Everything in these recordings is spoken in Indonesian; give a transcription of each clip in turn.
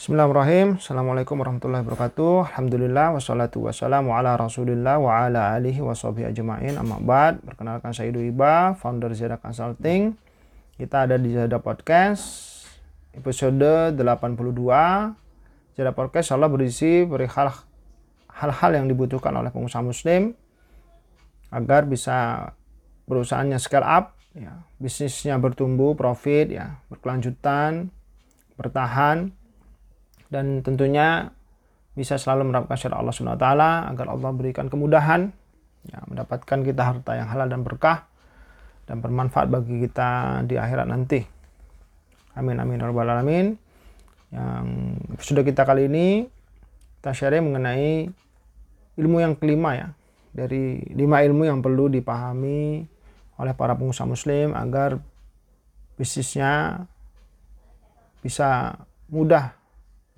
Bismillahirrahmanirrahim. Assalamualaikum warahmatullahi wabarakatuh. Alhamdulillah wassalatu wassalamu ala Rasulillah wa ala alihi wa ajma'in. Amma ba'd. Perkenalkan saya Idu Iba, founder Zeda Consulting. Kita ada di Zeda Podcast episode 82. Zeda Podcast Allah berisi perihal hal-hal yang dibutuhkan oleh pengusaha muslim agar bisa perusahaannya scale up, ya, bisnisnya bertumbuh, profit, ya, berkelanjutan, bertahan, dan tentunya bisa selalu menerapkan syariat Allah Subhanahu wa taala agar Allah berikan kemudahan ya, mendapatkan kita harta yang halal dan berkah dan bermanfaat bagi kita di akhirat nanti. Amin amin ya rabbal alamin. Yang sudah kita kali ini kita share mengenai ilmu yang kelima ya dari lima ilmu yang perlu dipahami oleh para pengusaha muslim agar bisnisnya bisa mudah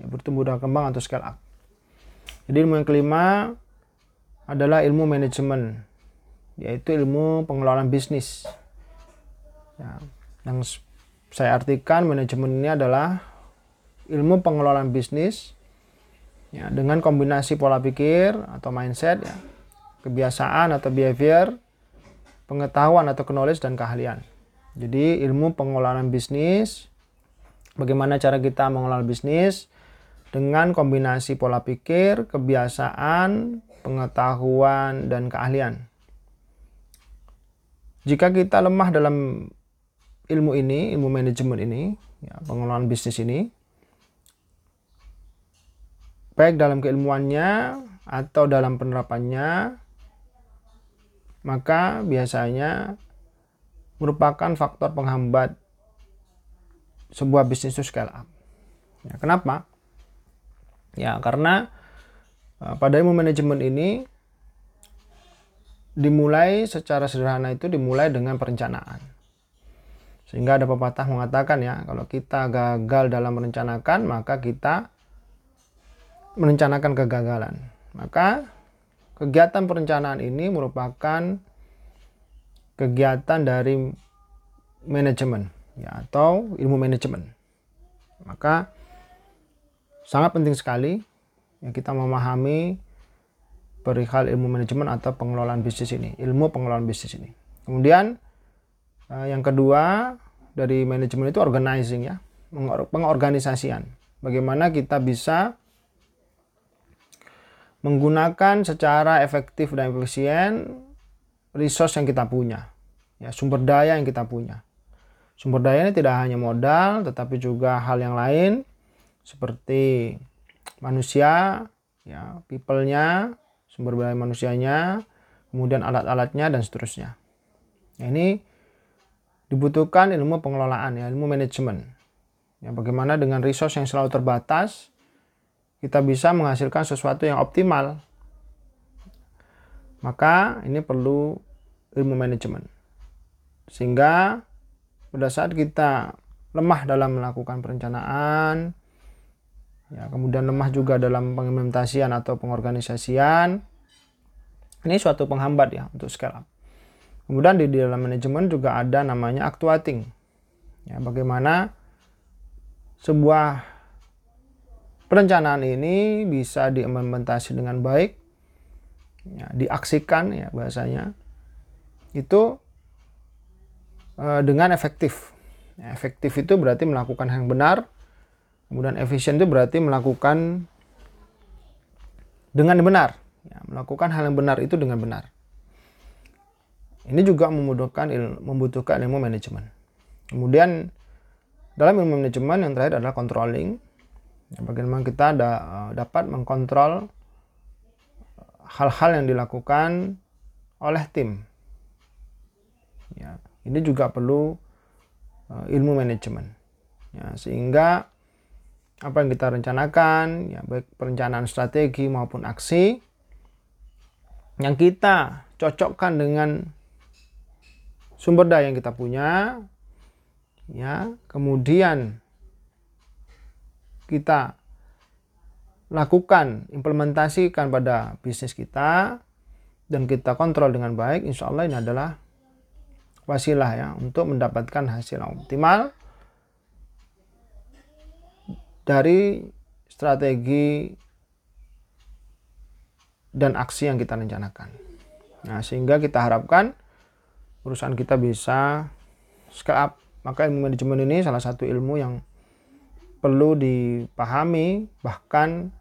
ya, bertumbuh dan kembang atau scale up. Jadi ilmu yang kelima adalah ilmu manajemen, yaitu ilmu pengelolaan bisnis. Ya, yang saya artikan manajemen ini adalah ilmu pengelolaan bisnis ya, dengan kombinasi pola pikir atau mindset, ya, kebiasaan atau behavior, pengetahuan atau knowledge dan keahlian. Jadi ilmu pengelolaan bisnis, bagaimana cara kita mengelola bisnis, dengan kombinasi pola pikir, kebiasaan, pengetahuan, dan keahlian. Jika kita lemah dalam ilmu ini, ilmu manajemen ini, ya, pengelolaan bisnis ini, baik dalam keilmuannya atau dalam penerapannya, maka biasanya merupakan faktor penghambat sebuah bisnis itu scale up. Ya, kenapa? Ya, karena uh, pada ilmu manajemen ini dimulai secara sederhana itu dimulai dengan perencanaan. Sehingga ada pepatah mengatakan ya, kalau kita gagal dalam merencanakan, maka kita merencanakan kegagalan. Maka kegiatan perencanaan ini merupakan kegiatan dari manajemen ya atau ilmu manajemen. Maka sangat penting sekali yang kita memahami perihal ilmu manajemen atau pengelolaan bisnis ini, ilmu pengelolaan bisnis ini. Kemudian eh, yang kedua dari manajemen itu organizing ya, pengorganisasian. Bagaimana kita bisa menggunakan secara efektif dan efisien resource yang kita punya, ya sumber daya yang kita punya. Sumber daya ini tidak hanya modal, tetapi juga hal yang lain seperti manusia, ya, people-nya, sumber daya manusianya, kemudian alat-alatnya dan seterusnya. Nah, ini dibutuhkan ilmu pengelolaan ya, ilmu manajemen. Ya, bagaimana dengan resource yang selalu terbatas kita bisa menghasilkan sesuatu yang optimal. Maka ini perlu ilmu manajemen. Sehingga pada saat kita lemah dalam melakukan perencanaan, ya, kemudian lemah juga dalam pengimplementasian atau pengorganisasian. Ini suatu penghambat ya untuk scale up. Kemudian di, dalam manajemen juga ada namanya actuating. Ya, bagaimana sebuah perencanaan ini bisa diimplementasi dengan baik ya, diaksikan ya bahasanya. Itu e, dengan efektif. Ya, efektif itu berarti melakukan yang benar Kemudian efisien itu berarti melakukan dengan benar. Ya, melakukan hal yang benar itu dengan benar. Ini juga membutuhkan ilmu, membutuhkan ilmu manajemen. Kemudian dalam ilmu manajemen yang terakhir adalah controlling. Ya, bagaimana kita da, dapat mengkontrol hal-hal yang dilakukan oleh tim. Ya, ini juga perlu uh, ilmu manajemen. Ya, sehingga apa yang kita rencanakan, ya baik perencanaan strategi maupun aksi yang kita cocokkan dengan sumber daya yang kita punya, ya kemudian kita lakukan implementasikan pada bisnis kita dan kita kontrol dengan baik, insya Allah ini adalah wasilah ya untuk mendapatkan hasil optimal dari strategi dan aksi yang kita rencanakan. Nah, sehingga kita harapkan perusahaan kita bisa scale up. Maka ilmu manajemen ini salah satu ilmu yang perlu dipahami, bahkan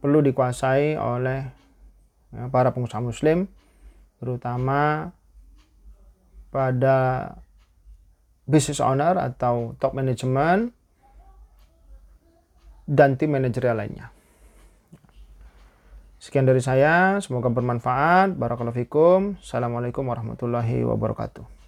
perlu dikuasai oleh ya, para pengusaha muslim, terutama pada business owner atau top management dan tim manajerial lainnya. Sekian dari saya, semoga bermanfaat. Barakallahu fikum. Assalamualaikum warahmatullahi wabarakatuh.